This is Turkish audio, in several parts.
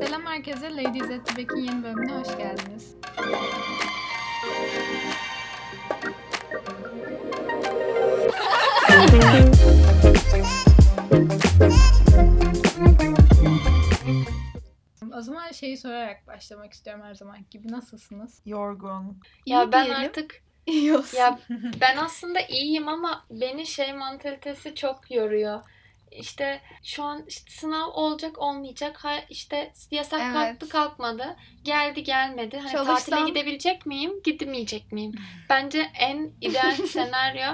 Selam herkese. Ladies at the Back'in yeni bölümüne hoş geldiniz. O zaman şeyi sorarak başlamak istiyorum her zaman gibi. Nasılsınız? Yorgun. Ya İyi ben diyelim. artık İyi olsun. ya ben aslında iyiyim ama beni şey mantalitesi çok yoruyor. İşte şu an işte sınav olacak olmayacak. Ha işte yasak Evet. kalktı kalkmadı. Geldi gelmedi. Hani Çalışsam- tatile gidebilecek miyim? Gidemeyecek miyim? Bence en ideal senaryo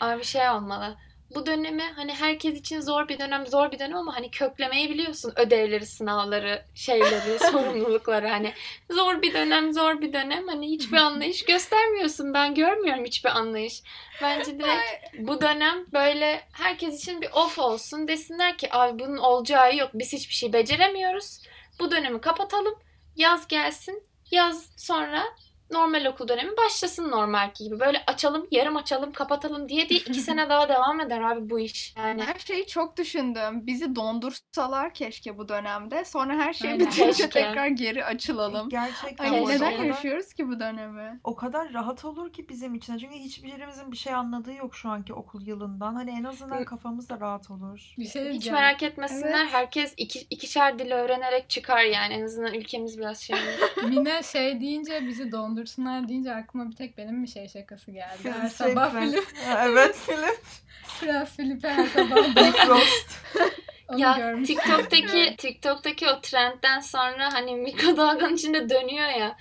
abi şey olmalı. Bu dönemi hani herkes için zor bir dönem, zor bir dönem ama hani köklemeyi biliyorsun. Ödevleri, sınavları, şeyleri, sorumlulukları hani zor bir dönem, zor bir dönem. Hani hiçbir anlayış göstermiyorsun. Ben görmüyorum hiçbir anlayış. Bence direkt bu dönem böyle herkes için bir off olsun. Desinler ki abi bunun olacağı yok. Biz hiçbir şey beceremiyoruz. Bu dönemi kapatalım. Yaz gelsin. Yaz sonra normal okul dönemi başlasın normalki gibi. Böyle açalım, yarım açalım, kapatalım diye diye iki sene daha devam eder abi bu iş. Yani Her şeyi çok düşündüm. Bizi dondursalar keşke bu dönemde. Sonra her şey Aynen. bitince Keşke. tekrar geri açılalım. Gerçekten Hani neden kadar, yaşıyoruz ki bu dönemi? o kadar rahat olur ki bizim için. Çünkü hiçbirimizin bir şey anladığı yok şu anki okul yılından. Hani en azından kafamız da rahat olur. Bir şey hiç merak etmesinler. Evet. Herkes iki, ikişer dil öğrenerek çıkar yani. En azından ülkemiz biraz şey. Mine şey deyince bizi dondursunlar deyince aklıma bir tek benim bir şey şakası geldi. Her Şey, sabah Filip, evet Filip. Prens Filip'e her sabah Big Roast. onu ya görmüştüm. TikTok'taki TikTok'taki o trendden sonra hani mikrodalganın içinde dönüyor ya.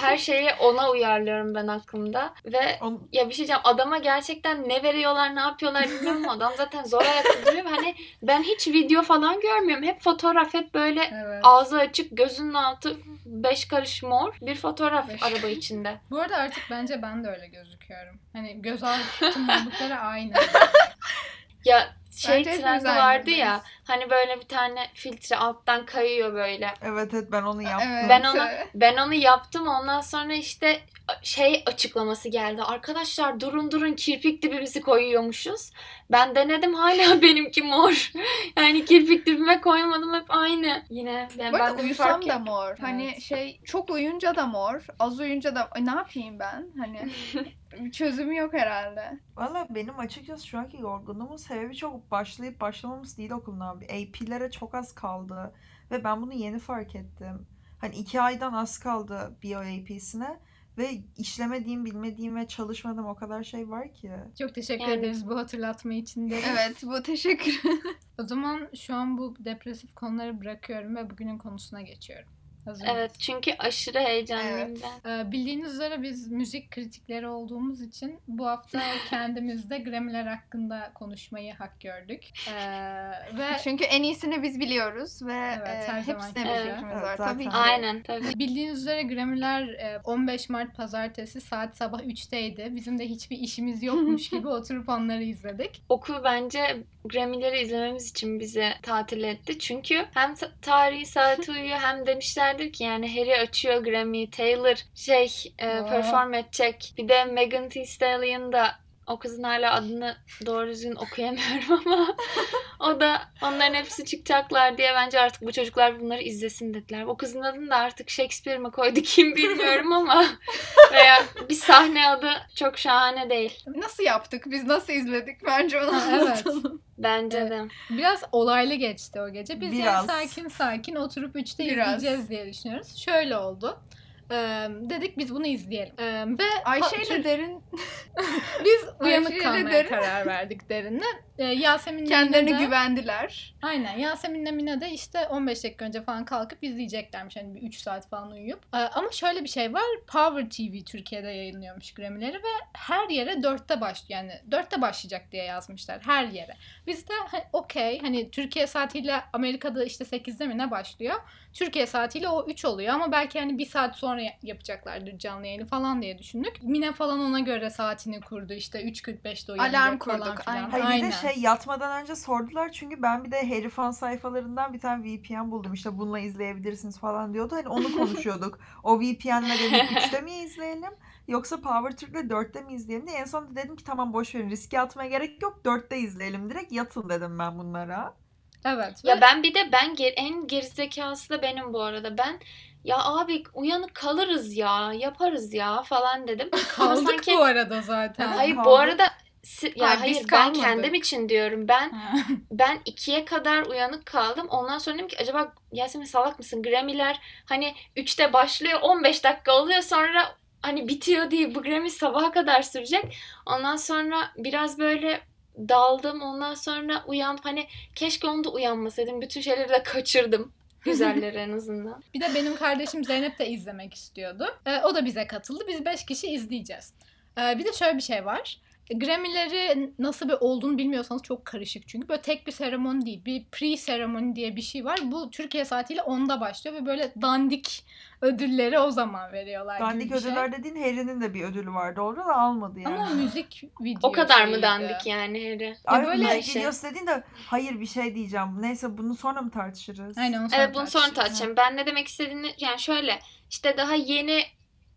Her şeyi ona uyarlıyorum ben aklımda ve On- ya bir şey diyeceğim adama gerçekten ne veriyorlar ne yapıyorlar bilmiyorum adam zaten zor ayakta duruyor ve hani ben hiç video falan görmüyorum. Hep fotoğraf hep böyle Evet. ağzı açık gözünün altı beş karış mor bir fotoğraf Beş. araba içinde. Bu arada artık bence ben de öyle gözüküyorum. Hani göz altım oldukları aynı. Ya şey Bence trendi vardı ya hani böyle bir tane filtre alttan kayıyor böyle. Evet evet ben onu yaptım. Evet. Ben onu ben onu yaptım ondan sonra işte şey açıklaması geldi. Arkadaşlar durun durun kirpik dibimizi koyuyormuşuz. Ben denedim hala benimki mor. Yani kirpik dibime koymadım hep aynı. Yine ben, ben de uyusam fark da mor. Hani Evet. şey çok uyunca da mor, az uyunca da ne yapayım ben? Hani bir çözümü yok herhalde. Valla benim açıkçası şu anki yorgunluğumun sebebi çok başlayıp başlamamız değil okulun abi. AP'lere çok az kaldı. Ve ben bunu yeni fark ettim. Hani iki aydan az kaldı BO AP'sine. Ve işlemediğim, bilmediğim ve çalışmadığım o kadar şey var ki. Çok teşekkür Yani- ederiz bu hatırlatma için de. Evet bu teşekkür. O zaman şu an bu depresif konuları bırakıyorum ve bugünün konusuna geçiyorum. Hazır Evet çünkü aşırı heyecanlıyım Evet. ben. Ee, Bildiğiniz üzere biz müzik kritikleri olduğumuz için bu hafta kendimiz de Grammy'ler hakkında konuşmayı hak gördük. Ee, ve Çünkü en iyisini biz biliyoruz ve Evet, e, her hepsine zamanki bir fikrimiz Evet, var zaten. tabii ki. Aynen tabii. bildiğiniz üzere Grammy'ler e, 15 Mart pazartesi saat sabah 3'teydi. Bizim de hiçbir işimiz yokmuş gibi oturup onları izledik. Okul bence Grammy'leri izlememiz için bizi tatil etti. Çünkü hem ta- tarihi saati uyuyor hem demişlerdir ki yani Harry açıyor Grammy, Taylor şey e, perform edecek. Bir de Megan Thee Stallion da o kızın hala adını doğru düzgün okuyamıyorum ama o da onların hepsi çıkacaklar diye bence artık bu çocuklar bunları izlesin dediler. O kızın adını da artık Shakespeare mi koydu kim bilmiyorum ama veya bir sahne adı çok şahane değil. Nasıl yaptık? Biz nasıl izledik? Bence onu Ha, evet. anlatalım. Bence Evet. de. Biraz olaylı geçti o gece. Biz yani Biraz. sakin sakin oturup 3'te Biraz. izleyeceğiz diye düşünüyoruz. Şöyle oldu. Ee, dedik biz bunu izleyelim. Ee, ve Ayşe ile Derin biz uyanık Ayşe kalmaya Derin- karar verdik derinle. Ee, Yasemin'le kendilerine Mine de- güvendiler. Aynen Yasemin'le Mine de işte 15 dakika önce falan kalkıp izleyeceklermiş. Hani bir 3 saat falan uyuyup. Ee, ama şöyle bir şey var. Power TV Türkiye'de yayınlıyormuş Grammy'leri ve her yere 4'te baş yani 4'te başlayacak diye yazmışlar her yere. Biz de ha, okey hani Türkiye saatiyle Amerika'da işte 8'de mi ne başlıyor? Türkiye saatiyle o 3 oluyor ama belki hani bir saat sonra ya- yapacaklardır canlı yayını falan diye düşündük. Mine falan ona göre saatini kurdu işte 3.45'te uyanacak Alarm falan kurduk, filan. aynen. Hayır Aynen. bir de şey yatmadan önce sordular çünkü ben bir de Harry fan sayfalarından bir tane VPN buldum işte bununla izleyebilirsiniz falan diyordu. Hani onu konuşuyorduk. o VPN'le dedik 3'te mi izleyelim yoksa Power Türk'le 4'te mi izleyelim diye. En sonunda dedim ki tamam boş verin riske atmaya gerek yok 4'te izleyelim direkt yatın dedim ben bunlara. Evet. Ya ve- ben bir de ben ger- en gerizekası da benim bu arada. Ben ya abi uyanık kalırız ya yaparız ya falan dedim. Ama sanki bu arada zaten. Ha, hayır bu kaldık. arada ya Hayır, hayır, ben kalmadık. kendim için diyorum. Ben ben ikiye kadar uyanık kaldım. Ondan sonra dedim ki acaba Yasemin salak mısın? Grammy'ler hani 3'te başlıyor 15 dakika oluyor sonra hani bitiyor diye bu Grammy sabaha kadar sürecek. Ondan sonra biraz böyle daldım. Ondan sonra uyanıp hani keşke onda uyanmasaydım. Bütün şeyleri de kaçırdım. Güzelleri en azından. Bir de benim kardeşim Zeynep de izlemek istiyordu. Ee, o da bize katıldı. Biz 5 kişi izleyeceğiz. Ee, bir de şöyle bir şey var. Grammy'leri nasıl bir olduğunu bilmiyorsanız çok karışık çünkü. Böyle tek bir seremoni değil. Bir pre-seremoni diye bir şey var. Bu Türkiye saatiyle 10'da başlıyor ve böyle dandik ödülleri o zaman veriyorlar Dandik şey. ödüller dediğin Harry'nin de bir ödülü vardı orada da almadı yani. Ama o müzik video O kadar mı şeyiydi. dandik yani Harry? Ay, böyle müzik şey. videosu dediğin de hayır bir şey diyeceğim. Neyse bunu sonra mı tartışırız? Aynen onu sonra Evet bunu sonra tartışırız. tartışalım. Ben ne demek istediğini yani şöyle işte daha yeni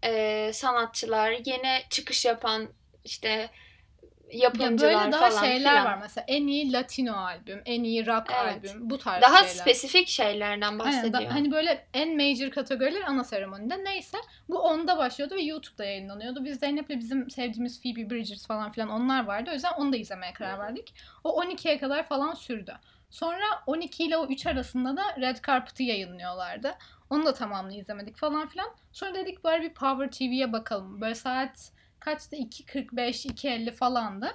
e, sanatçılar, yeni çıkış yapan işte Ya yapımcılar böyle daha falan şeyler filan. var mesela en iyi Latino albüm, en iyi rock Evet. albüm bu tarz Daha şeyler. spesifik şeylerden Aynen, bahsediyor. da- hani böyle en major kategoriler ana seremonide neyse bu onda başlıyordu ve YouTube'da yayınlanıyordu. Biz Zeynep'le bizim sevdiğimiz Phoebe Bridgers falan filan onlar vardı. O yüzden onu da izlemeye karar verdik. O 12'ye kadar falan sürdü. Sonra 12 ile o 3 arasında da Red Carpet'ı yayınlıyorlardı. Onu da tamamını izlemedik falan filan. Sonra dedik bari bir Power TV'ye bakalım. Böyle saat kaçtı? 2.45, 2.50 falandı.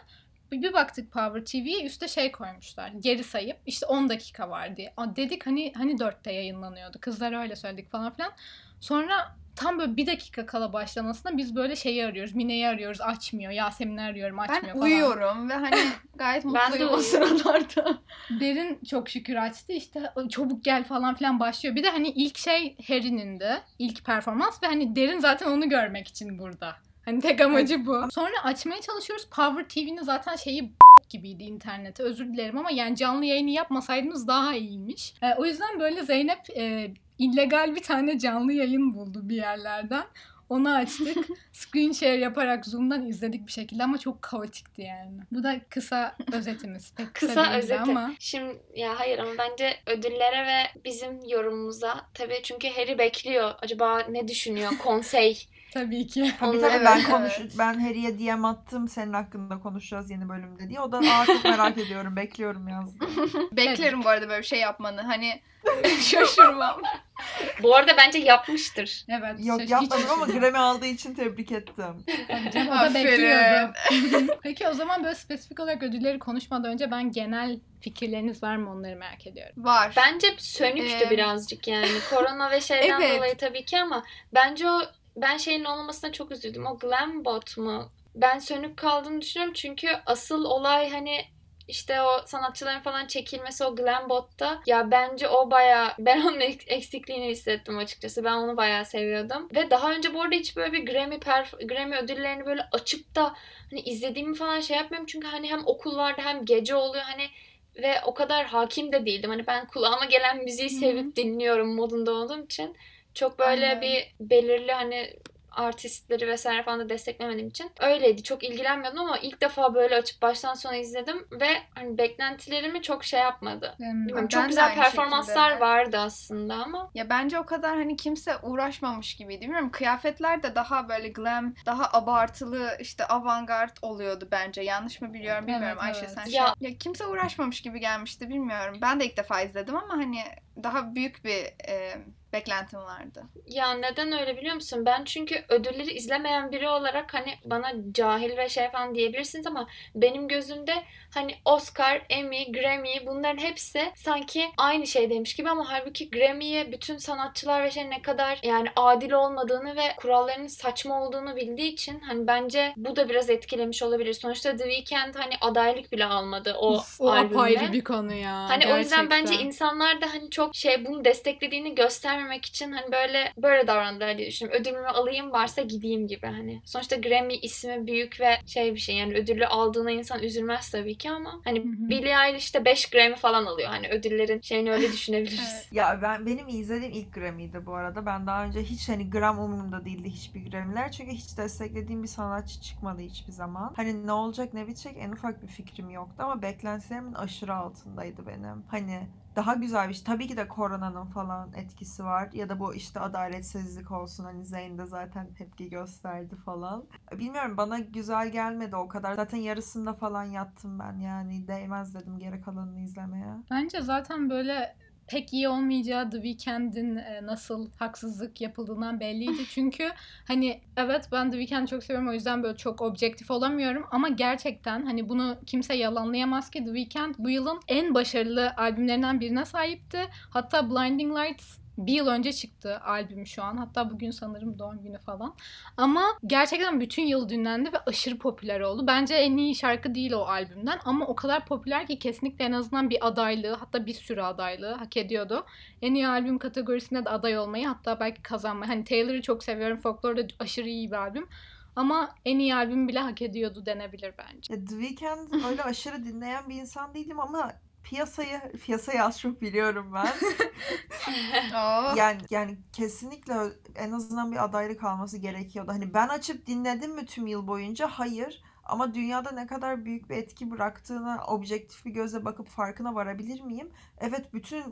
Bir, bir baktık Power TV'ye üstte şey koymuşlar. Geri sayıp işte 10 dakika var diye. Aa, dedik hani hani 4'te yayınlanıyordu. Kızlar öyle söyledik falan filan. Sonra tam böyle bir dakika kala başlamasına biz böyle şeyi arıyoruz. Mine'yi arıyoruz açmıyor. Yasemin'i arıyorum açmıyor Ben falan. uyuyorum ve hani gayet Ben mutluyum o sıralarda. Derin çok şükür açtı işte çabuk gel falan filan başlıyor. Bir de hani ilk şey Harry'nin de ilk performans ve hani Derin zaten onu görmek için burada. Hani tek amacı bu. Sonra açmaya çalışıyoruz. Power TV'nin zaten şeyi gibiydi internete. Özür dilerim ama yani canlı yayını yapmasaydınız daha iyiymiş. Ee, o yüzden böyle Zeynep e, illegal bir tane canlı yayın buldu bir yerlerden. Onu açtık. Screen share yaparak Zoom'dan izledik bir şekilde ama çok kaotikti yani. Bu da kısa özetimiz. Pek kısa, Kısa özeti. ama. Şimdi ya hayır ama bence ödüllere ve bizim yorumumuza tabii çünkü Harry bekliyor. Acaba ne düşünüyor? Konsey. Tabii ki. Tabii Onu- tabii Evet, ben evet. konuş ben Harry'e DM attım senin hakkında konuşacağız yeni bölümde diye. O da aa çok merak ediyorum bekliyorum yazdı. Beklerim bu arada böyle bir şey yapmanı. Hani şaşırmam. Bu arada bence yapmıştır. Evet. Yok şaş- yapmadım ama. Grammy aldığı için tebrik ettim. Canım, o da bekliyordu. Peki o zaman böyle spesifik olarak ödülleri konuşmadan önce ben genel fikirleriniz var mı onları merak ediyorum. Var. Bence sönüktü Ee, birazcık yani. Korona ve şeyden Evet. dolayı tabii ki ama bence o ben şeyin olmamasına çok üzüldüm. O glam bot mu? Ben sönük kaldığını düşünüyorum çünkü asıl olay hani işte o sanatçıların falan çekilmesi o glam botta ya bence o baya ben onun ek- eksikliğini hissettim açıkçası. Ben onu bayağı seviyordum. Ve daha önce bu arada hiç böyle bir Grammy perf- Grammy ödüllerini böyle açıp da hani izlediğimi falan şey yapmıyorum çünkü hani hem okul vardı hem gece oluyor hani ve o kadar hakim de değildim. Hani ben kulağıma gelen müziği sevip dinliyorum modunda olduğum için çok böyle Aynen. bir belirli hani artistleri vesaire falan da desteklemediğim için öyleydi. Çok ilgilenmiyordum ama ilk defa böyle açıp baştan sona izledim ve hani beklentilerimi çok şey yapmadı. Hmm. Çok güzel performanslar şekilde. vardı aslında ama Ya bence o kadar hani kimse uğraşmamış gibiydi. Bilmiyorum kıyafetler de daha böyle glam, daha abartılı işte avantgard oluyordu bence. Yanlış mı biliyorum bilmiyorum Evet, Ayşe evet. sen. Ya- şey- ya kimse uğraşmamış gibi gelmişti bilmiyorum. Ben de ilk defa izledim ama hani daha büyük bir e, beklentim vardı. Ya neden öyle biliyor musun? Ben çünkü ödülleri izlemeyen biri olarak hani bana cahil ve şey falan diyebilirsiniz ama benim gözümde hani Oscar, Emmy, Grammy bunların hepsi sanki aynı şeydeymiş gibi ama halbuki Grammy'ye bütün sanatçılar ve şey ne kadar yani adil olmadığını ve kurallarının saçma olduğunu bildiği için hani bence bu da biraz etkilemiş olabilir. Sonuçta The Weeknd hani adaylık bile almadı o, Of, o albümle. apayrı bir konu ya. Hani o yüzden bence gerçekten. insanlar da hani çok şey bunu desteklediğini göstermemek için hani böyle böyle davrandılar diye düşünüyorum. Ödülümü alayım varsa gideyim gibi hani. Sonuçta Grammy ismi büyük ve şey bir şey yani ödülü aldığına insan üzülmez tabii ki ama hani. Billie Eilish de 5 Grammy falan alıyor. Hani ödüllerin şeyini öyle düşünebiliriz. Evet. Ya ben benim izlediğim ilk Grammy'ydi bu arada. Ben daha önce hiç hani gram umurumda değildi hiçbir Grammy'ler. Çünkü hiç desteklediğim bir sanatçı çıkmadı hiçbir zaman. Hani ne olacak ne bitecek en ufak bir fikrim yoktu ama beklentilerimin aşırı altındaydı benim. Hani daha güzel bir şey. Tabii ki de koronanın falan etkisi var. Ya da bu işte adaletsizlik olsun. Hani Zayn de zaten tepki gösterdi falan. Bilmiyorum bana güzel gelmedi o kadar. Zaten yarısında falan yattım ben. Yani değmez dedim geri kalanını izlemeye. Bence zaten böyle pek iyi olmayacağı The Weeknd'in e, nasıl haksızlık yapıldığından belliydi. Çünkü hani evet ben The Weeknd'i çok seviyorum o yüzden böyle çok objektif olamıyorum ama gerçekten hani bunu kimse yalanlayamaz ki The Weeknd bu yılın en başarılı albümlerinden birine sahipti. Hatta Blinding Lights bir yıl önce çıktı albüm şu an. Hatta bugün sanırım doğum günü falan. Ama gerçekten bütün yıl dinlendi ve aşırı popüler oldu. Bence en iyi şarkı değil o albümden ama o kadar popüler ki kesinlikle en azından bir adaylığı hatta bir sürü adaylığı hak ediyordu. En iyi albüm kategorisinde de aday olmayı hatta belki kazanmayı. Hani Taylor'ı çok seviyorum. Folklore da aşırı iyi bir albüm. Ama en iyi albüm bile hak ediyordu denebilir bence. The Weeknd öyle aşırı dinleyen bir insan değilim ama piyasayı piyasayı az çok biliyorum ben. Yani yani kesinlikle en azından bir adaylık alması gerekiyordu. Hani ben açıp dinledim mi tüm yıl boyunca? Hayır. Ama dünyada ne kadar büyük bir etki bıraktığını objektif bir gözle bakıp farkına varabilir miyim? Evet bütün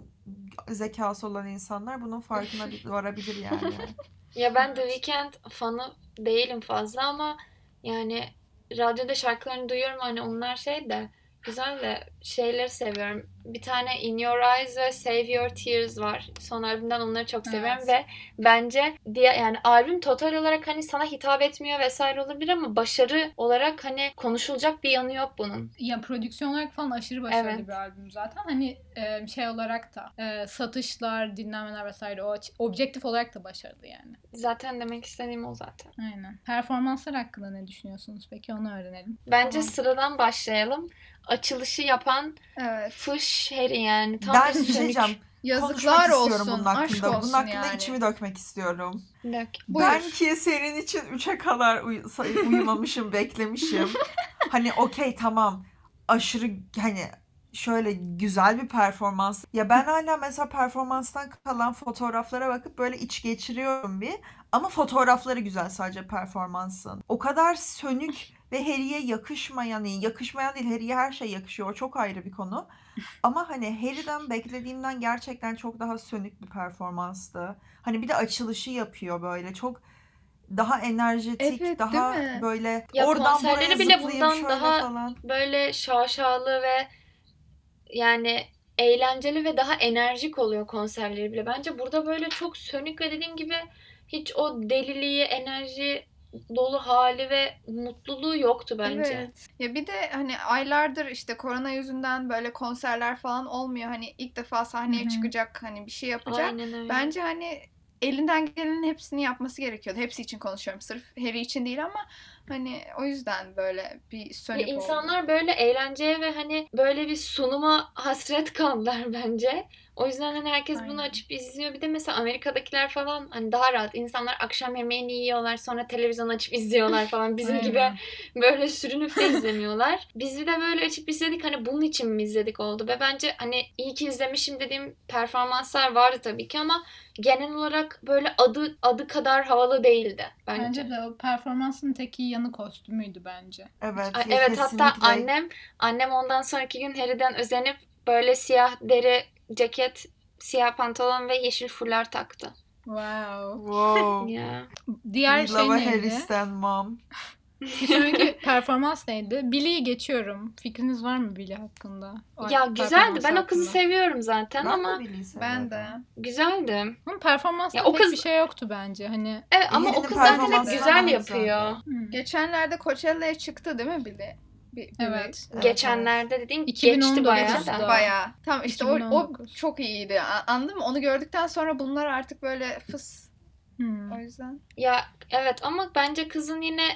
zekası olan insanlar bunun farkına varabilir yani. Ya ben The Weeknd fanı değilim fazla ama yani radyoda şarkılarını duyuyorum hani onlar şey de güzel de şeyleri seviyorum. Bir tane In Your Eyes ve Save Your Tears var. Son albümden onları çok seviyorum Evet. ve bence diye yani albüm total olarak hani sana hitap etmiyor vesaire olabilir ama başarı olarak hani konuşulacak bir yanı yok bunun. Ya prodüksiyon olarak falan aşırı başarılı Evet. bir albüm zaten. Hani şey olarak da satışlar, dinlenmeler vesaire o objektif olarak da başarılı yani. Zaten demek istediğim o zaten. Aynen. Performanslar hakkında ne düşünüyorsunuz peki onu öğrenelim. Bence Tamam. sıradan başlayalım. Açılışı yapan Evet. Fış Harry yani. Tam ben bir şey sönük. diyeceğim. Yazıklar Konuşmak istiyorum olsun. bunun Aşk hakkında. olsun Bunun hakkında yani. içimi dökmek istiyorum. Dök. Buyur. Ben ki senin için 3'e kadar uy- say- uyumamışım, beklemişim. Hani okey tamam. Aşırı hani şöyle güzel bir performans. Ya ben hala mesela performanstan kalan fotoğraflara bakıp böyle iç geçiriyorum bir. Ama fotoğrafları güzel sadece performansın. O kadar sönük ve Harry'e yakışmayan, yani yakışmayan değil Harry'e her şey yakışıyor. O çok ayrı bir konu. Ama hani Harry'den beklediğimden gerçekten çok daha sönük bir performanstı. Hani bir de açılışı yapıyor böyle çok daha enerjetik, Evet, daha böyle Ya oradan konserleri buraya bile bundan daha- falan. Böyle şaşalı ve yani eğlenceli ve daha enerjik oluyor konserleri bile. Bence burada böyle çok sönük ve dediğim gibi hiç o deliliği, enerji dolu hali ve mutluluğu yoktu bence. Evet. Ya bir de hani aylardır işte korona yüzünden böyle konserler falan olmuyor. Hani ilk defa sahneye Hı hı. çıkacak hani bir şey yapacak. Aynen öyle. Bence hani elinden gelenin hepsini yapması gerekiyordu. Hepsi için konuşuyorum. Sırf Harry için değil ama hani o yüzden böyle bir sönük oldu. insanlar böyle eğlenceye ve hani böyle bir sunuma hasret kaldılar bence. O yüzden hani herkes bunu Aynen. açıp izliyor. Bir de mesela Amerika'dakiler falan hani daha rahat. İnsanlar akşam yemeğini yiyorlar sonra televizyon açıp izliyorlar falan. Bizim gibi Aynen. böyle sürünüp de izlemiyorlar. Biz bir de böyle açıp izledik hani bunun için mi izledik oldu. Ve bence hani iyi ki izlemişim dediğim performanslar vardı tabii ki ama genel olarak böyle adı adı kadar havalı değildi bence. Bence de o performansın tek iyi yanı kostümüydü bence. Evet, ya Evet hatta kesinlikle. annem annem ondan sonraki gün Harry'den özenip böyle siyah deri ceket, siyah pantolon ve yeşil fular taktı. Wow. Wow. Ya. Diğer We şey love a neydi? Harry Stan mom. Sonraki performans neydi? Billy'yi geçiyorum. Fikriniz var mı Billy hakkında? O ya güzeldi. Ben o kızı hakkında. seviyorum zaten Ben ama Ben de. güzeldi. Ama performansta Ya o pek kız- bir şey yoktu bence. Hani Evet ama o kız zaten hep güzel yapıyor. hmm, Geçenlerde Coachella'ya çıktı değil mi Billy? Bir, evet. Evet, Geçenlerde dediğin 2019'da. geçti bayağı da. Bayağı. Tamam işte o, o 2019. çok iyiydi. Anladın mı? Onu gördükten sonra bunlar artık böyle fıs. Hmm. O yüzden. Ya evet ama bence kızın yine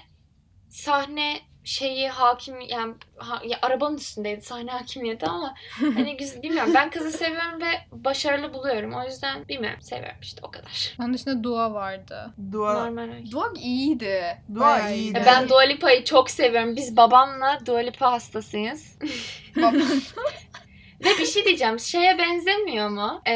sahne şeyi hakim yani ha- ya arabanın üstündeydi sahne hakimiyeti ama hani güzel bilmiyorum ben kızı seviyorum ve başarılı buluyorum o yüzden bilmiyorum seviyorum işte o kadar. Onun dışında Dua vardı. Dua, Normal. Dog iyiydi. Dua Bayağı iyiydi. iyiydi. E, Ben Dua Lipa'yı çok seviyorum. Biz babamla Dua Lipa hastasıyız. Ve bir şey diyeceğim. Şeye benzemiyor mu? Ee,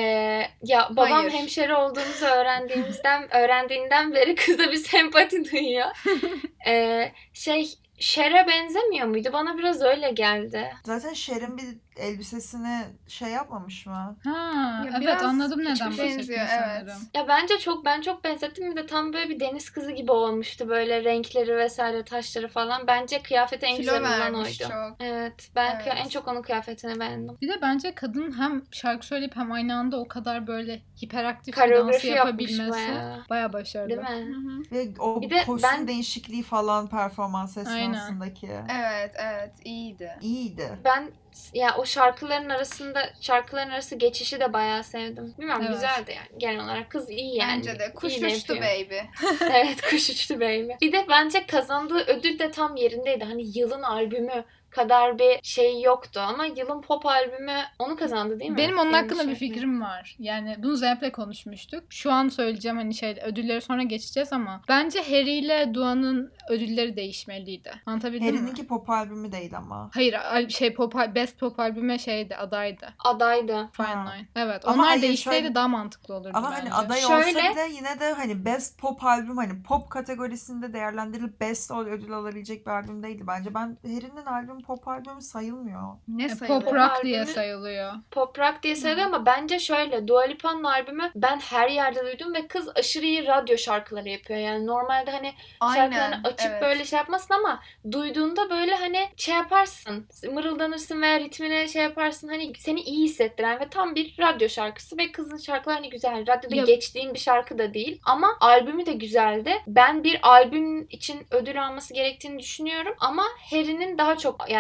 ya babam Hayır. hemşire olduğumuzu öğrendiğimizden öğrendiğinden beri kıza bir sempati duyuyor. Ee, şey Şer'e benzemiyor muydu? Bana biraz öyle geldi. Zaten Cher'in bir elbisesini şey yapmamış mı? Ha, Ya evet anladım neden benziyor, evet. sanırım. Ya bence çok ben çok benzettim bir de tam böyle bir deniz kızı gibi olmuştu böyle renkleri vesaire taşları falan. Bence kıyafeti en Kilo güzel olan oydu. çok. Evet ben kıya- Evet. en çok onun kıyafetini beğendim. Bir de bence kadın hem şarkı söyleyip hem aynı anda o kadar böyle hiperaktif bir dansı yapabilmesi bayağı. bayağı başarılı. Değil mi? hı. Ve o Bir de kostüm ben- değişikliği falan performans Aynen. esnasındaki. Evet evet iyiydi. İyiydi. Ben ya o şarkıların arasında şarkıların arası geçişi de bayağı sevdim. Bilmiyorum Evet. güzeldi yani genel olarak. Kız iyi yani. Bence de. Kuş İyi uçtu baby. evet kuş uçtu baby. Bir de bence kazandığı ödül de tam yerindeydi. Hani yılın albümü kadar bir şey yoktu ama yılın pop albümü onu kazandı değil mi? Benim onun Yanlış hakkında bir hatırlamıyorum. fikrim var. Yani bunu Zeynep'le konuşmuştuk. Şu an söyleyeceğim hani şey ödülleri sonra geçeceğiz ama bence Harry ile Dua'nın ödülleri değişmeliydi. Anlatabildim mi? Harry'ninki pop albümü değil ama. Hayır şey pop best pop albüme şeydi adaydı. Adaydı. Fine Ha. Line. Evet. Ama onlar hayır, değişseydi şöyle- daha mantıklı olurdu Ama bence. hani aday Şöyle- olsa bile yine de hani best pop albüm hani pop kategorisinde değerlendirilip best ödül alabilecek bir albüm değildi bence. Ben Harry'nin albüm pop albümü sayılmıyor. Ne E, sayılır? pop rock Albümü- diye sayılıyor. Pop rock diye sayılıyor ama bence şöyle Dua Lipa'nın albümü ben her yerde duydum ve kız aşırı iyi radyo şarkıları yapıyor. Yani normalde hani şarkılarını Aynen. açıp evet. böyle şey yapmasın ama duyduğunda böyle hani şey yaparsın mırıldanırsın veya ritmine şey yaparsın hani seni iyi hissettiren ve tam bir radyo şarkısı ve kızın şarkıları hani güzel radyoda Ya- geçtiğim bir şarkı da değil ama albümü de güzeldi ben bir albüm için ödül alması gerektiğini düşünüyorum ama Harry'nin daha çok yani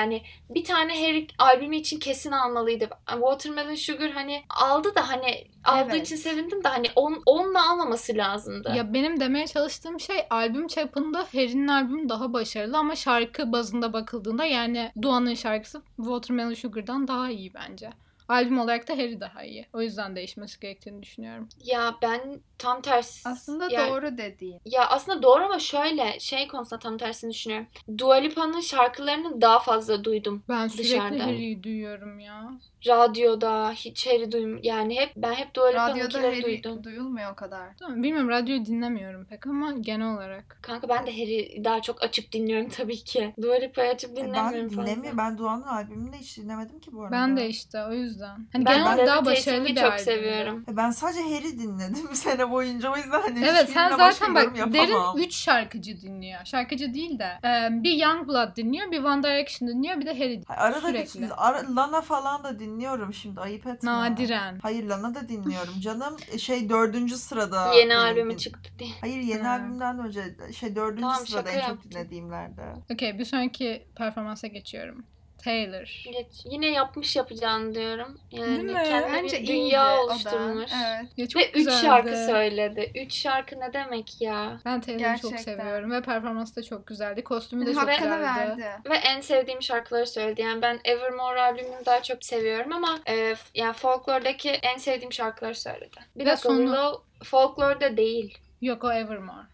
bir tane Harry albümü için kesin almalıydı Watermelon Sugar hani aldı da hani aldığı Evet. için sevindim de hani on, onunla almaması lazımdı. Ya benim demeye çalıştığım şey albüm çapında Harry'nin albümü daha başarılı ama şarkı bazında bakıldığında yani Dua'nın şarkısı Watermelon Sugar'dan daha iyi bence. Albüm olarak da Harry daha iyi. O yüzden değişmesi gerektiğini düşünüyorum. Ya ben tam tersi. Aslında ya, doğru dediğin. Ya aslında doğru ama şöyle şey konusunda tam tersini düşünüyorum. Dua Lipa'nın şarkılarını daha fazla duydum. Ben sürekli Dışarıda. Harry'i duyuyorum ya. Radyoda hiç Harry duym yani hep ben hep Dua Radyoda Lipa'nınkileri duydum. duyulmuyor o kadar. Tamam, bilmiyorum radyoyu dinlemiyorum pek ama genel olarak. Kanka ben de Harry daha çok açıp dinliyorum tabii ki. Dua Lipa'yı açıp E dinlemiyorum ben fazla. dinlemiyorum. Ben Doğan'ın albümünü de hiç dinlemedim ki bu arada. Ben de işte o yüzden. Hani Ben genel olarak daha başarılı bir çok albüm. seviyorum. E Ben sadece Harry dinledim sene boyunca o yüzden hani Evet sen zaten bak yorum derin yapamam. 3 şarkıcı dinliyor. Şarkıcı değil de e, bir Youngblood dinliyor, bir One Direction dinliyor, bir de Harry dinliyor. Hayır, Arada Sürekli. bir, ara, Lana falan da dinliyorum şimdi ayıp etme. Nadiren. Hayır Lana da dinliyorum canım. E, Şey dördüncü sırada. Yeni benim albümü din- çıktı diye. Hayır yeni Ha. albümden önce şey dördüncü Tamam, sırada en çok dinlediğimlerde. Okey bir sonraki performansa geçiyorum. Taylor. Geç- Yine yapmış yapacağını diyorum. Yani Değil mi? kendi Bence bir dünya oluşturmuş. Evet. Ya çok Ve üç güzeldi. şarkı söyledi. Üç şarkı ne demek ya? Ben Taylor'ı çok seviyorum ve performansı da çok güzeldi. Kostümü de çok Hakkını güzeldi. verdi. Ve en sevdiğim şarkıları söyledi. Yani ben Evermore albümünü daha çok seviyorum ama e, yani Folklore'daki en sevdiğim şarkıları söyledi. Bir Ve dakika sonu- Willow Folklore'da değil. Yok o Evermore.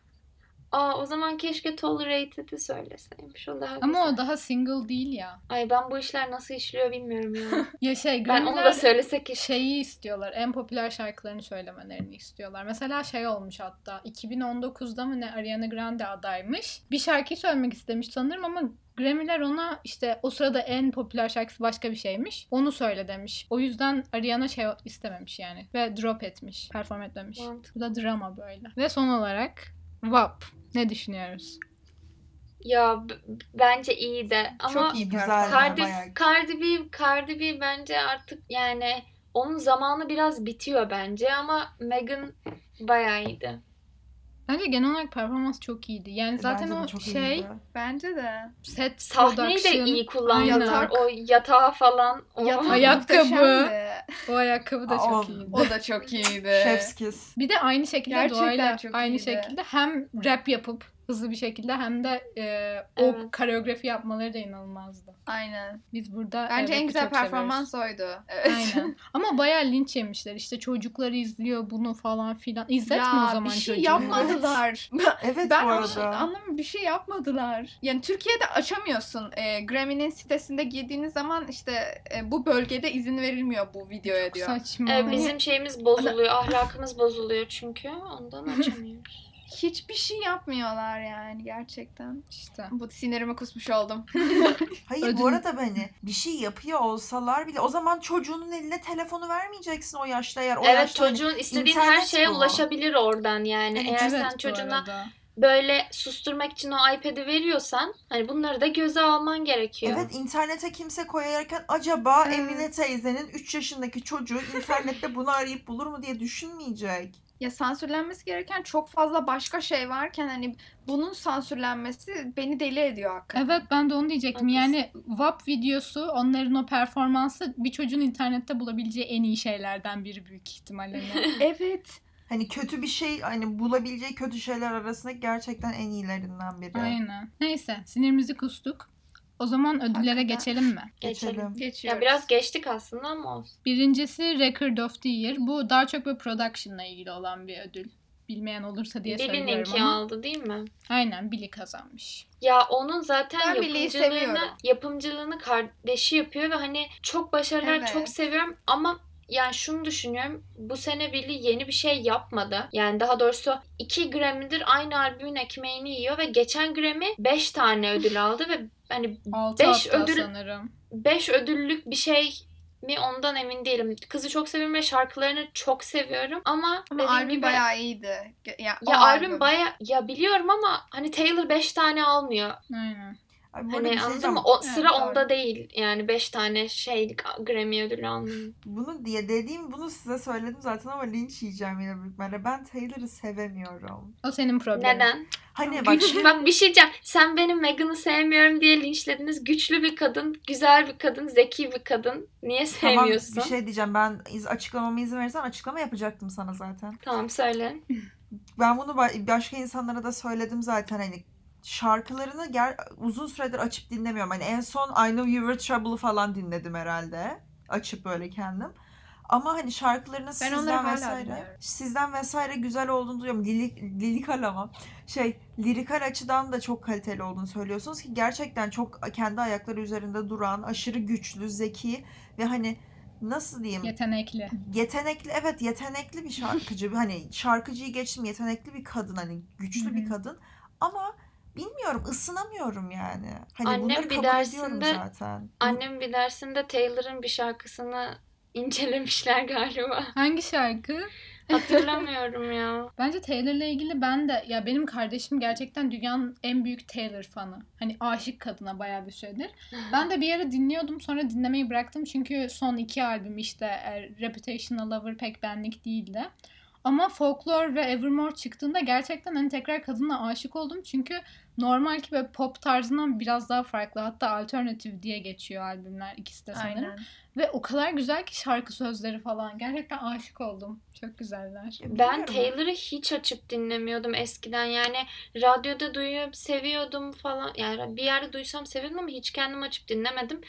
Aa o zaman keşke Tolerated'i söyleseymiş. O daha Ama güzel. o daha single değil ya. Ay ben bu işler nasıl işliyor bilmiyorum ya. Ya şey ben onu da söylesek keşke. şeyi istiyorlar. En popüler şarkılarını söylemelerini istiyorlar. Mesela şey olmuş hatta 2019'da mı ne Ariana Grande adaymış. Bir şarkıyı söylemek istemiş sanırım ama Grammy'ler ona işte o sırada en popüler şarkısı başka bir şeymiş. Onu söyle demiş. O yüzden Ariana şey istememiş yani. Ve drop etmiş. Perform etmemiş. Mantıklı. Bu da drama böyle. Ve son olarak WAP. Ne düşünüyoruz? Ya b- bence iyi de ama Çok iyi Güzel. Cardi. Cardi B, Cardi B bence artık yani onun zamanı biraz bitiyor bence ama Megan bayağı iyiydi. Bence genel olarak performans çok iyiydi. Yani zaten Bence de o çok şey iyiydi. Bence de. set Sahneyi de production, iyi kullandılar. Yatak. O yatağı falan. O... Yatak Ayakkabı. muhteşemdi. o ayakkabı da Aa, çok o- iyiydi. O da çok iyiydi. Chef's Kiss. Bir de aynı şekilde Gerçekten doğayla çok aynı iyiydi. şekilde hem rap yapıp hızlı bir şekilde hem de e, o Evet. koreografi yapmaları da inanılmazdı. Aynen. Biz burada Bence e, en güzel performans seviyoruz. oydu. Evet. Aynen. Ama bayağı linç yemişler. İşte çocuklar izliyor bunu falan filan. İzletme ya, o zaman bir şey çocuğu. yapmadılar. Evet ben bu arada. anlamı bir şey yapmadılar. Yani Türkiye'de açamıyorsun. E, Grammy'nin sitesinde girdiğiniz zaman işte e, bu bölgede izin verilmiyor bu videoya Çok diyor. saçma. E, bizim şeyimiz bozuluyor. ahlakımız bozuluyor çünkü. Ondan açamıyoruz. Hiçbir şey yapmıyorlar yani gerçekten. İşte. Bu sinirimi kusmuş oldum. Hayır Ödül- bu arada hani bir şey yapıyor olsalar bile o zaman çocuğunun eline telefonu vermeyeceksin o yaşta eğer o Evet yaşta hani çocuğun istediğin her şeye bu. ulaşabilir oradan yani. Evet, Eğer Evet, sen çocuğuna arada. böyle susturmak için o iPad'i veriyorsan hani bunları da göze alman gerekiyor. Evet internete kimse koyarken acaba. Emine teyzenin 3 yaşındaki çocuğu internette bunu arayıp bulur mu diye düşünmeyecek. Ya sansürlenmesi gereken çok fazla başka şey varken hani bunun sansürlenmesi beni deli ediyor hakikaten. Evet ben de onu diyecektim. Yani WAP videosu onların o performansı bir çocuğun internette bulabileceği en iyi şeylerden biri büyük ihtimalle. Evet. Hani kötü bir şey hani bulabileceği kötü şeyler arasında gerçekten en iyilerinden biri. Aynen. Neyse sinirimizi kustuk. O zaman ödüllere Hakikaten. geçelim mi? Geçelim. Geçiyoruz. Ya biraz geçtik aslında ama olsun. Birincisi Record of the Year. Bu daha çok böyle production'la ilgili olan bir ödül. Bilmeyen olursa diye söylüyorum Billy'ninki ama. aldı değil mi? Aynen Billy kazanmış. Ya onun zaten Ben yapımcılığını, yapımcılığını kardeşi yapıyor ve hani çok başarılar Evet. çok seviyorum ama yani şunu düşünüyorum. Bu sene Billy yeni bir şey yapmadı. Yani daha doğrusu 2 Grammy'dir aynı albümün ekmeğini yiyor ve geçen Grammy 5 tane ödül aldı ve hani 6 Beş hatta ödül- sanırım. 5 ödüllük bir şey mi ondan emin değilim. Kızı çok seviyorum ve şarkılarını çok seviyorum ama, Ama albüm gibi bayağı iyiydi. Ya, ya albüm baya ya biliyorum ama hani Taylor 5 tane almıyor. Aynen. Hani şey anladın mı? O Evet, sıra doğru. onda değil. Yani 5 tane şeylik Grammy ödülü almıyor. Bunu diye dediğim bunu size söyledim zaten ama linç yiyeceğim yine büyük ihtimalle. Ben Taylor'ı sevemiyorum. O senin problemin. Neden? Hani bak Güç, bak bir şey diyeceğim. Sen benim Meghan'ı sevmiyorum diye linçlediniz. Güçlü bir kadın, güzel bir kadın, zeki bir kadın. Niye tamam sevmiyorsun? bir şey diyeceğim. Ben iz, açıklamama izin verirsen açıklama yapacaktım sana zaten. Tamam söyle. Ben bunu ba- başka insanlara da söyledim zaten hani şarkılarını ger uzun süredir açıp dinlemiyorum. Hani en son I Know You Were Trouble'ı falan dinledim herhalde. Açıp böyle kendim. Ama hani şarkılarının Ben sizden vesaire dinliyorum. sizden vesaire güzel olduğunu duyuyorum. Lirik, lirikal ama şey lirikal açıdan da çok kaliteli olduğunu söylüyorsunuz ki gerçekten çok kendi ayakları üzerinde duran, aşırı güçlü, zeki ve hani nasıl diyeyim? Yetenekli. yetenekli evet yetenekli bir şarkıcı hani şarkıcıyı geçtim yetenekli bir kadın hani güçlü bir kadın ama bilmiyorum ısınamıyorum yani. Hani Annem bunları bir kabul ediyorum dersinde- zaten. Annem bir dersinde Taylor'ın bir şarkısını incelemişler galiba. Hangi şarkı? Hatırlamıyorum ya. Bence Taylor'la ilgili ben de ya benim kardeşim gerçekten dünyanın en büyük Taylor fanı. Hani aşık kadına bayağı bir süredir. Ben de bir ara dinliyordum sonra dinlemeyi bıraktım çünkü son iki albüm işte e, Reputational Lover pek benlik değildi. Ama Folklore ve Evermore çıktığında gerçekten hani tekrar kadına aşık oldum. Çünkü normal ki böyle pop tarzından biraz daha farklı. Hatta alternative diye geçiyor albümler ikisi de sanırım. Aynen. Ve o kadar güzel ki şarkı sözleri falan. Gerçekten aşık oldum. Çok güzeller. Ben. Taylor'ı hiç açıp dinlemiyordum eskiden. Yani radyoda duyup seviyordum falan. Yani bir yerde duysam seviyordum ama hiç kendim açıp dinlemedim.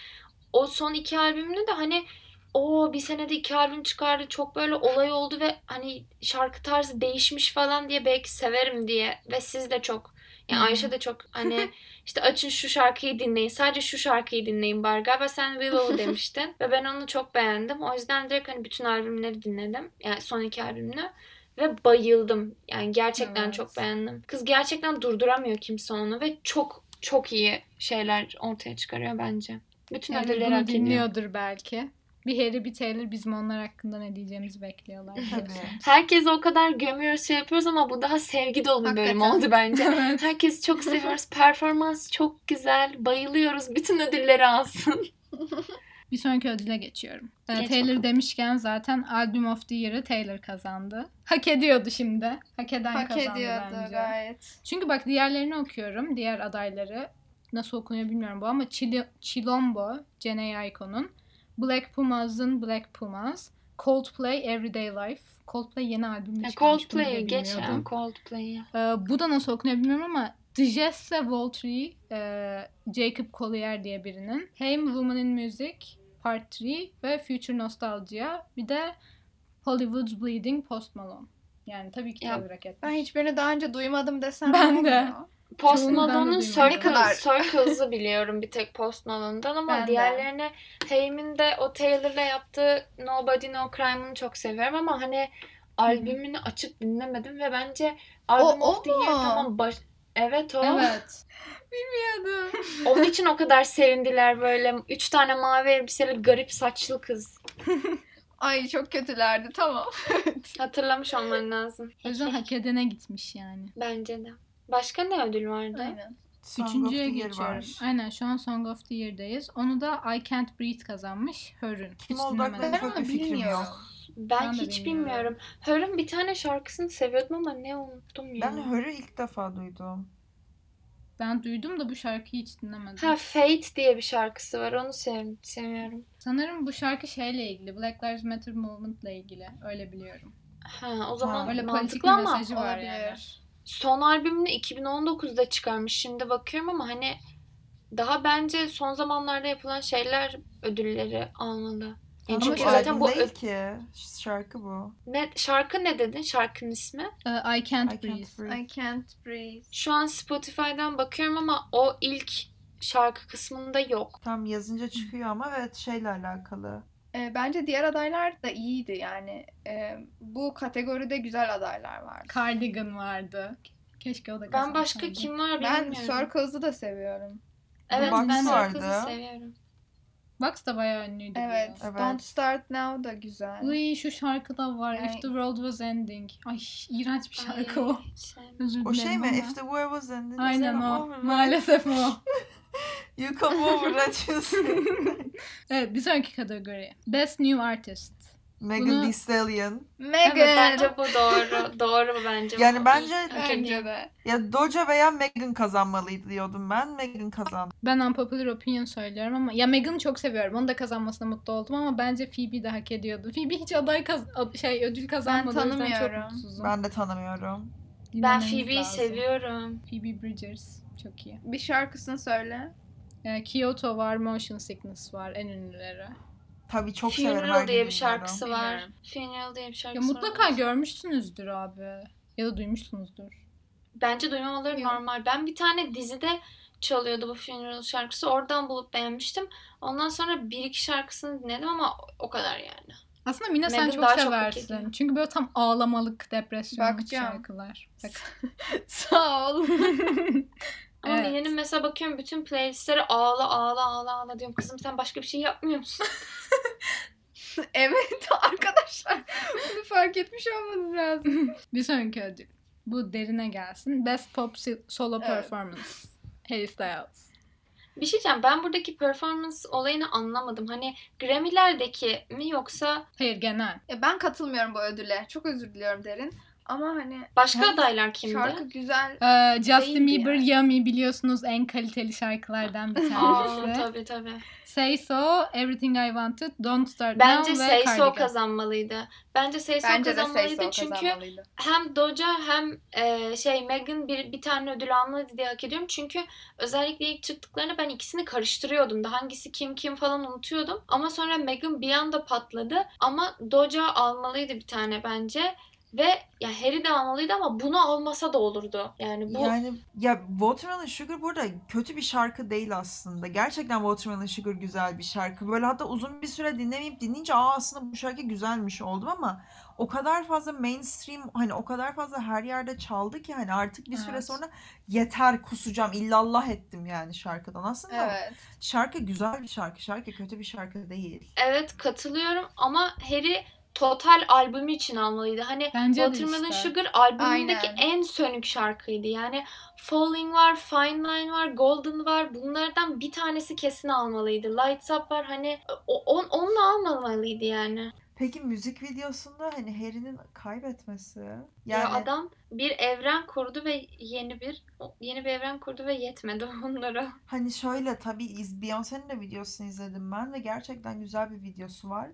O son iki albümünü de hani o bir senede iki albüm çıkardı. Çok böyle olay oldu ve hani şarkı tarzı değişmiş falan diye belki severim diye. Ve siz de çok yani. Ayşe de çok hani işte açın şu şarkıyı dinleyin. Sadece şu şarkıyı dinleyin bari. Galiba sen Willow'u demiştin. Ve ben onu çok beğendim. O yüzden direkt hani bütün albümleri dinledim. Yani son iki albümünü. Ve bayıldım. Yani gerçekten Evet. çok beğendim. Kız gerçekten durduramıyor kimse onu ve çok çok iyi şeyler ortaya çıkarıyor bence. Bütün Yani ödülleri hak ediyor. dinliyordur belki. Bir Harry bir Taylor bizim onlar hakkında ne diyeceğimizi bekliyorlar. Tabii. Herkesi o kadar gömüyoruz şey yapıyoruz ama bu daha sevgi dolu bir bölüm oldu bence. Evet. Herkesi çok seviyoruz. Performans çok güzel. Bayılıyoruz. Bütün ödülleri alsın. Bir sonraki ödüle geçiyorum. Ee, Geç Taylor bakalım. demişken zaten Album of the Year'ı Taylor kazandı. Hak ediyordu şimdi. Hak eden Hak kazandı ediyordu bence. gayet. Çünkü bak diğerlerini okuyorum. Diğer adayları. Nasıl okunuyor bilmiyorum bu ama Chili, Chilombo, Jhené Aiko'nun. Black Pumas'ın Black Pumas. Coldplay Everyday Life. Coldplay yeni albüm Ya çıkarmış. Coldplay'i geç ya. bilmiyordum. Coldplay'i. Ee, bu da nasıl okunuyor bilmiyorum ama Dijesse Voltri, e, Jacob Collier diye birinin. Haim Woman in Music, Part 3 ve Future Nostalgia. Bir de Hollywood's Bleeding Post Malone. Yani tabii ki Ya, hak etmiş. Ben hiçbirini daha önce duymadım desem Ben de. oluyor? Post Malone'un. Circle, kadar- Circles'ı biliyorum bir tek Post Malone'dan ama Ben de. diğerlerine Haim'in de o Taylor'la yaptığı Nobody No Crime'ını çok seviyorum ama hani albümünü açıp dinlemedim ve bence Album o of the Year tamam baş... Evet o. Evet. Bilmiyordum. Onun için o kadar sevindiler böyle. Üç tane mavi elbiseli garip saçlı kız. Ay çok kötülerdi tamam. Hatırlamış olman lazım. O yüzden hak edene gitmiş yani. Bence de. Başka ne ödül vardı? Aynen. Song of Üçüncüye the Year geçiyorum. var. Aynen şu an Song of the Year'dayız. Onu da I Can't Breathe kazanmış. Hör'ün. Kim Hiç dinlemedim. Ben çok bir fikrim bilmiyorum. yok. Ben, Ben de hiç bilmiyorum. bilmiyorum. Hör'ün bir tane şarkısını seviyordum ama ne unuttum ya. Ben Hör'ü ilk defa duydum. Ben duydum da bu şarkıyı hiç dinlemedim. Ha Fate diye bir şarkısı var. Onu sev seviyorum. Sanırım bu şarkı şeyle ilgili. Black Lives Matter Movement'la ilgili. Öyle biliyorum. Ha o zaman Öyle politik mantıklı bir ama mesajı var yani. Son albümünü 2019'da çıkarmış. Şimdi bakıyorum ama hani daha bence son zamanlarda yapılan şeyler ödülleri almalı. Yani Ama çünkü zaten bu değil ki. Şarkı bu. ne şarkı ne dedin? Şarkının ismi? Ee, I Can't I Breathe. can't breathe. I can't breathe. Şu an Spotify'dan bakıyorum ama o ilk şarkı kısmında yok. Tam yazınca çıkıyor ama evet şeyle alakalı. Ee, bence diğer adaylar da iyiydi yani. Ee, bu kategoride güzel adaylar vardı. Cardigan vardı. Keşke o da Ben kazansaydı. başka kim var Ben bilmiyorum. Circles'ı da seviyorum. Evet Box ben vardı. Circles'ı seviyorum. Box da bayağı ünlüydü. Evet. Evet. Don't Start Now da güzel. Uy şu şarkı da var. Yani- If the World Was Ending. Ay iğrenç bir şarkı Ay, o. şey- Özür dilerim O şey mi? ama. If the war was ending. Aynen o. Maalesef o. You come over açıyorsun. Evet bir sonraki kategori. Best New Artist. Megan Bunu- Thee Stallion. Megan. Evet bence bu doğru. doğru bence. Yani bu. bence-. Bence de. Ya Doja veya Megan kazanmalıydı diyordum ben. Megan kazandı. Ben unpopular opinion söylüyorum ama ya Megan'ı çok seviyorum. Onu da kazanmasına mutlu oldum ama bence Phoebe de hak ediyordu. Phoebe hiç aday kaz- şey ödül kazanmadı. çok tanımıyorum. Ben de tanımıyorum. Ben Phoebe'yi lazım. seviyorum. Phoebe Bridgers çok iyi. Bir şarkısını söyle. Ee, Kyoto var, Motion Sickness var en ünlüleri. Tabii çok severim. her Funeral diye bir şarkısı var. Bilmiyorum. Funeral diye bir Ya şarkısı mutlaka var. görmüşsünüzdür abi. Ya da duymuşsunuzdur. Bence duymamaları Yok. normal. Ben bir tane dizide çalıyordu bu Funeral şarkısı. Oradan bulup beğenmiştim. Ondan sonra bir iki şarkısını dinledim ama o kadar yani. Aslında Mina sen Megan çok çok seversin. ediyor. Çünkü böyle tam ağlamalık, depresyonluk Bakacağım. şarkılar. Bak. Sağ ol. Ama Evet. Mine'nin mesela bakıyorum bütün playlistleri ağla ağla ağla ağla diyorum. Kızım sen başka bir şey yapmıyor musun? evet arkadaşlar. Bunu fark etmiş olmanız lazım. bir sonraki ödül. Bu derine gelsin. Best Pop Solo Evet. Performance. Harry Styles. Bir şey diyeceğim. Ben buradaki performance olayını anlamadım. Hani Grammy'lerdeki mi yoksa Hayır genel. Ya ben katılmıyorum bu ödüle. Çok özür diliyorum Derin. Ama hani başka Hem adaylar kimdi? şarkı güzel. Ee, Justin Değildi Bieber, yani. Yummy biliyorsunuz en kaliteli şarkılardan bir Aa, tanesi. tabii tabii. Say So, Everything I Wanted, Don't Start Bence Now ve Say So Cardigan. kazanmalıydı. Bence Say So Bence de Say kazanmalıydı So çünkü kazanmalıydı. hem Doja hem e, şey Megan bir, bir tane ödül almalıydı diye hak ediyorum. Çünkü özellikle ilk çıktıklarında ben ikisini karıştırıyordum. Da hangisi kim kim falan unutuyordum. Ama sonra Megan bir anda patladı. Ama Doja almalıydı bir tane bence. Ve ya Harry de almalıydı ama bunu almasa da olurdu. Yani bu Yani ya Watermelon Sugar burada kötü bir şarkı değil aslında. Gerçekten Watermelon Sugar güzel bir şarkı. Böyle hatta uzun bir süre dinlemeyip dinleyince aa aslında bu şarkı güzelmiş oldum ama o kadar fazla mainstream hani o kadar fazla her yerde çaldı ki hani artık bir süre Evet. sonra yeter kusacağım illallah ettim yani şarkıdan. Aslında Evet. şarkı güzel bir şarkı. Şarkı kötü bir şarkı değil. evet katılıyorum ama Harry total albümü için almalıydı. Hani Bence de Watermelon işte. Sugar albümündeki Aynen. en sönük şarkıydı. Yani Falling var, Fine Line var, Golden var. Bunlardan bir tanesi kesin almalıydı. Lights Up var. Hani o, on, onunla almamalıydı yani. Peki müzik videosunda hani Harry'nin kaybetmesi. Ya Yani adam bir evren kurdu ve yeni bir yeni bir evren kurdu ve yetmedi onlara. Hani şöyle tabii iz- Beyoncé'nin de videosunu izledim ben ve gerçekten güzel bir videosu var.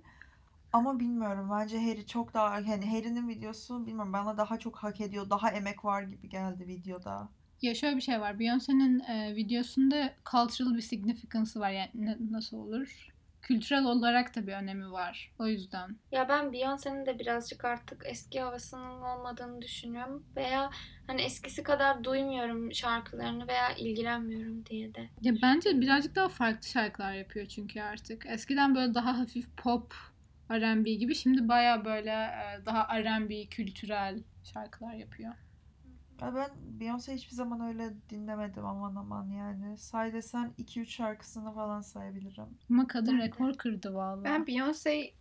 Ama bilmiyorum bence Harry çok daha hani Harry'nin videosu bilmiyorum bana daha çok hak ediyor. Daha emek var gibi geldi videoda. Ya şöyle bir şey var. Beyoncé'nin e, videosunda cultural bir significance'ı var. Yani ne- nasıl olur? Kültürel olarak da bir önemi var. O yüzden. Ya ben Beyoncé'nin de birazcık artık eski havasının olmadığını düşünüyorum. Veya hani eskisi kadar duymuyorum şarkılarını veya ilgilenmiyorum diye de. Ya bence birazcık daha farklı şarkılar yapıyor çünkü artık. Eskiden böyle daha hafif pop R&B gibi. Şimdi baya böyle e, daha R&B kültürel şarkılar yapıyor. Ya ben Beyoncé hiçbir zaman öyle dinlemedim aman aman yani. Say desen 2-3 şarkısını falan sayabilirim. Ama kadın rekor kırdı vallahi. Ben Beyoncé'yi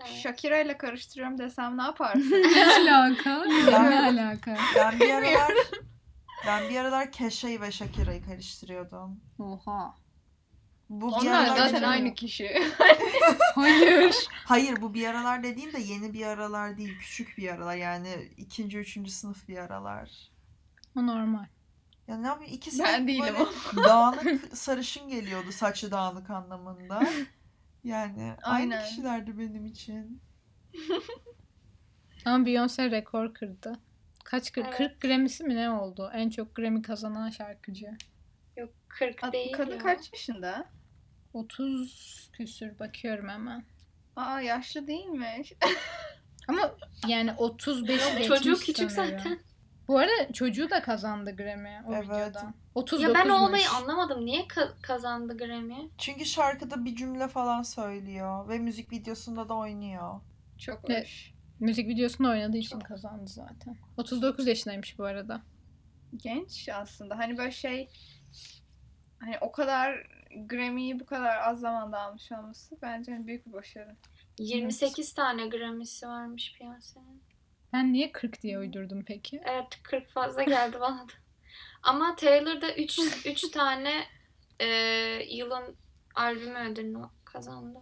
Evet. Shakira ile karıştırıyorum desem ne yaparsın? ne alaka? ne alaka? Ben bir aralar ben bir aralar Keşa'yı ve Shakira'yı karıştırıyordum. Oha. Bu bir Onlar aralar zaten dediğim- aynı kişi. Hayır. Hayır bu bir aralar dediğim de yeni bir aralar değil. Küçük bir aralar yani ikinci, üçüncü sınıf bir aralar. o normal. Ya ne yapayım ikisi Ben de değilim böyle dağınık sarışın geliyordu saçı dağınık anlamında. Yani aynı Aynen. kişilerdi benim için. Ama Beyoncé rekor kırdı. Kaç kır? Evet. 40 Grammy'si mi ne oldu? En çok Grammy kazanan şarkıcı. Yok 40 Ad- değil Kadın ya. kaç yaşında? 30 küsür bakıyorum hemen. Aa yaşlı değilmiş. Ama yani 35 Yok, geçmiş çocuğu küçük sanırım. zaten. Bu arada çocuğu da kazandı Grammy o Evet. videodan. Ya 39'muş. ben o olayı anlamadım. Niye ka- kazandı Grammy? Çünkü şarkıda bir cümle falan söylüyor ve müzik videosunda da oynuyor. Çok Evet. hoş. Müzik videosunda oynadığı için kazandı zaten. 39 yaşındaymış bu arada. Genç aslında. Hani böyle şey hani o kadar Grammy'yi bu kadar az zamanda almış olması bence hani büyük bir başarı. 28 tane Grammy'si varmış Beyoncé'nin. Ben niye 40 diye uydurdum peki? Evet 40 fazla geldi bana da. Ama Taylor'da 3 3 tane e, yılın albümü ödülünü kazandı.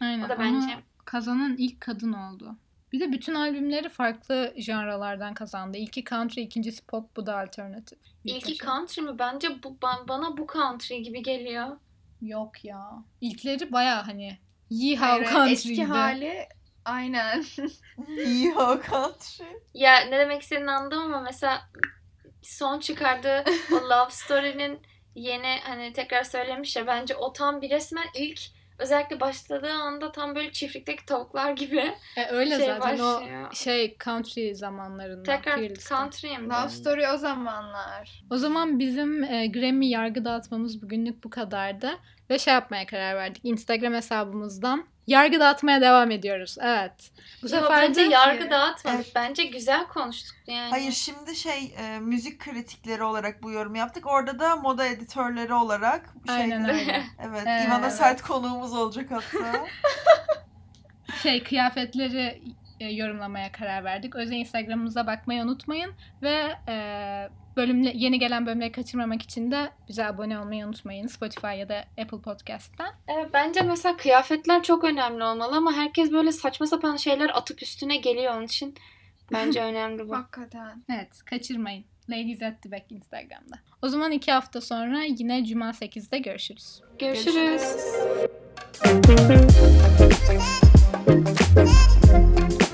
Aynen. O da ama bence kazanan ilk kadın oldu. Bir de bütün albümleri farklı janralardan kazandı. İlki country, ikincisi pop, bu da alternatif. ilki country mi? Bence bu ba- bana bu country gibi geliyor. Yok ya. İlkleri baya hani Yeehaw Country'di. eski hali aynen. İyi o country. Ya ne demek istediğini anladım ama mesela son çıkardığı o Love Story'nin yeni hani tekrar söylemiş ya bence o tam bir resmen ilk özellikle başladığı anda tam böyle çiftlikteki tavuklar gibi E, öyle şey zaten başlıyor. o şey country zamanlarında. Tekrar country'e mi Love? Story o zamanlar. O zaman bizim e, Grammy yargı dağıtmamız bugünlük bu kadardı. Ve şey yapmaya karar verdik. Instagram hesabımızdan yargı dağıtmaya devam ediyoruz. Evet. Bu sefer bence de yargı dağıtmadık. Evet. Bence güzel konuştuk yani. Hayır şimdi şey e, müzik kritikleri olarak bu yorum yaptık. Orada da moda editörleri olarak şey Aynen öyle. Evet, Ee, İvan'a evet. sert konuğumuz olacak hatta. şey kıyafetleri e, yorumlamaya karar verdik. O yüzden Instagram'ımıza bakmayı unutmayın ve e, bölümle yeni gelen bölümleri kaçırmamak için de bize abone olmayı unutmayın Spotify ya da Apple Podcast'ten. Evet, bence mesela kıyafetler çok önemli olmalı ama herkes böyle saçma sapan şeyler atıp üstüne geliyor onun için. Bence önemli bu. Hakikaten. Evet, kaçırmayın. Ladies at the Back Instagram'da. O zaman iki hafta sonra yine Cuma 8'de görüşürüz. Görüşürüz. Görüşürüz.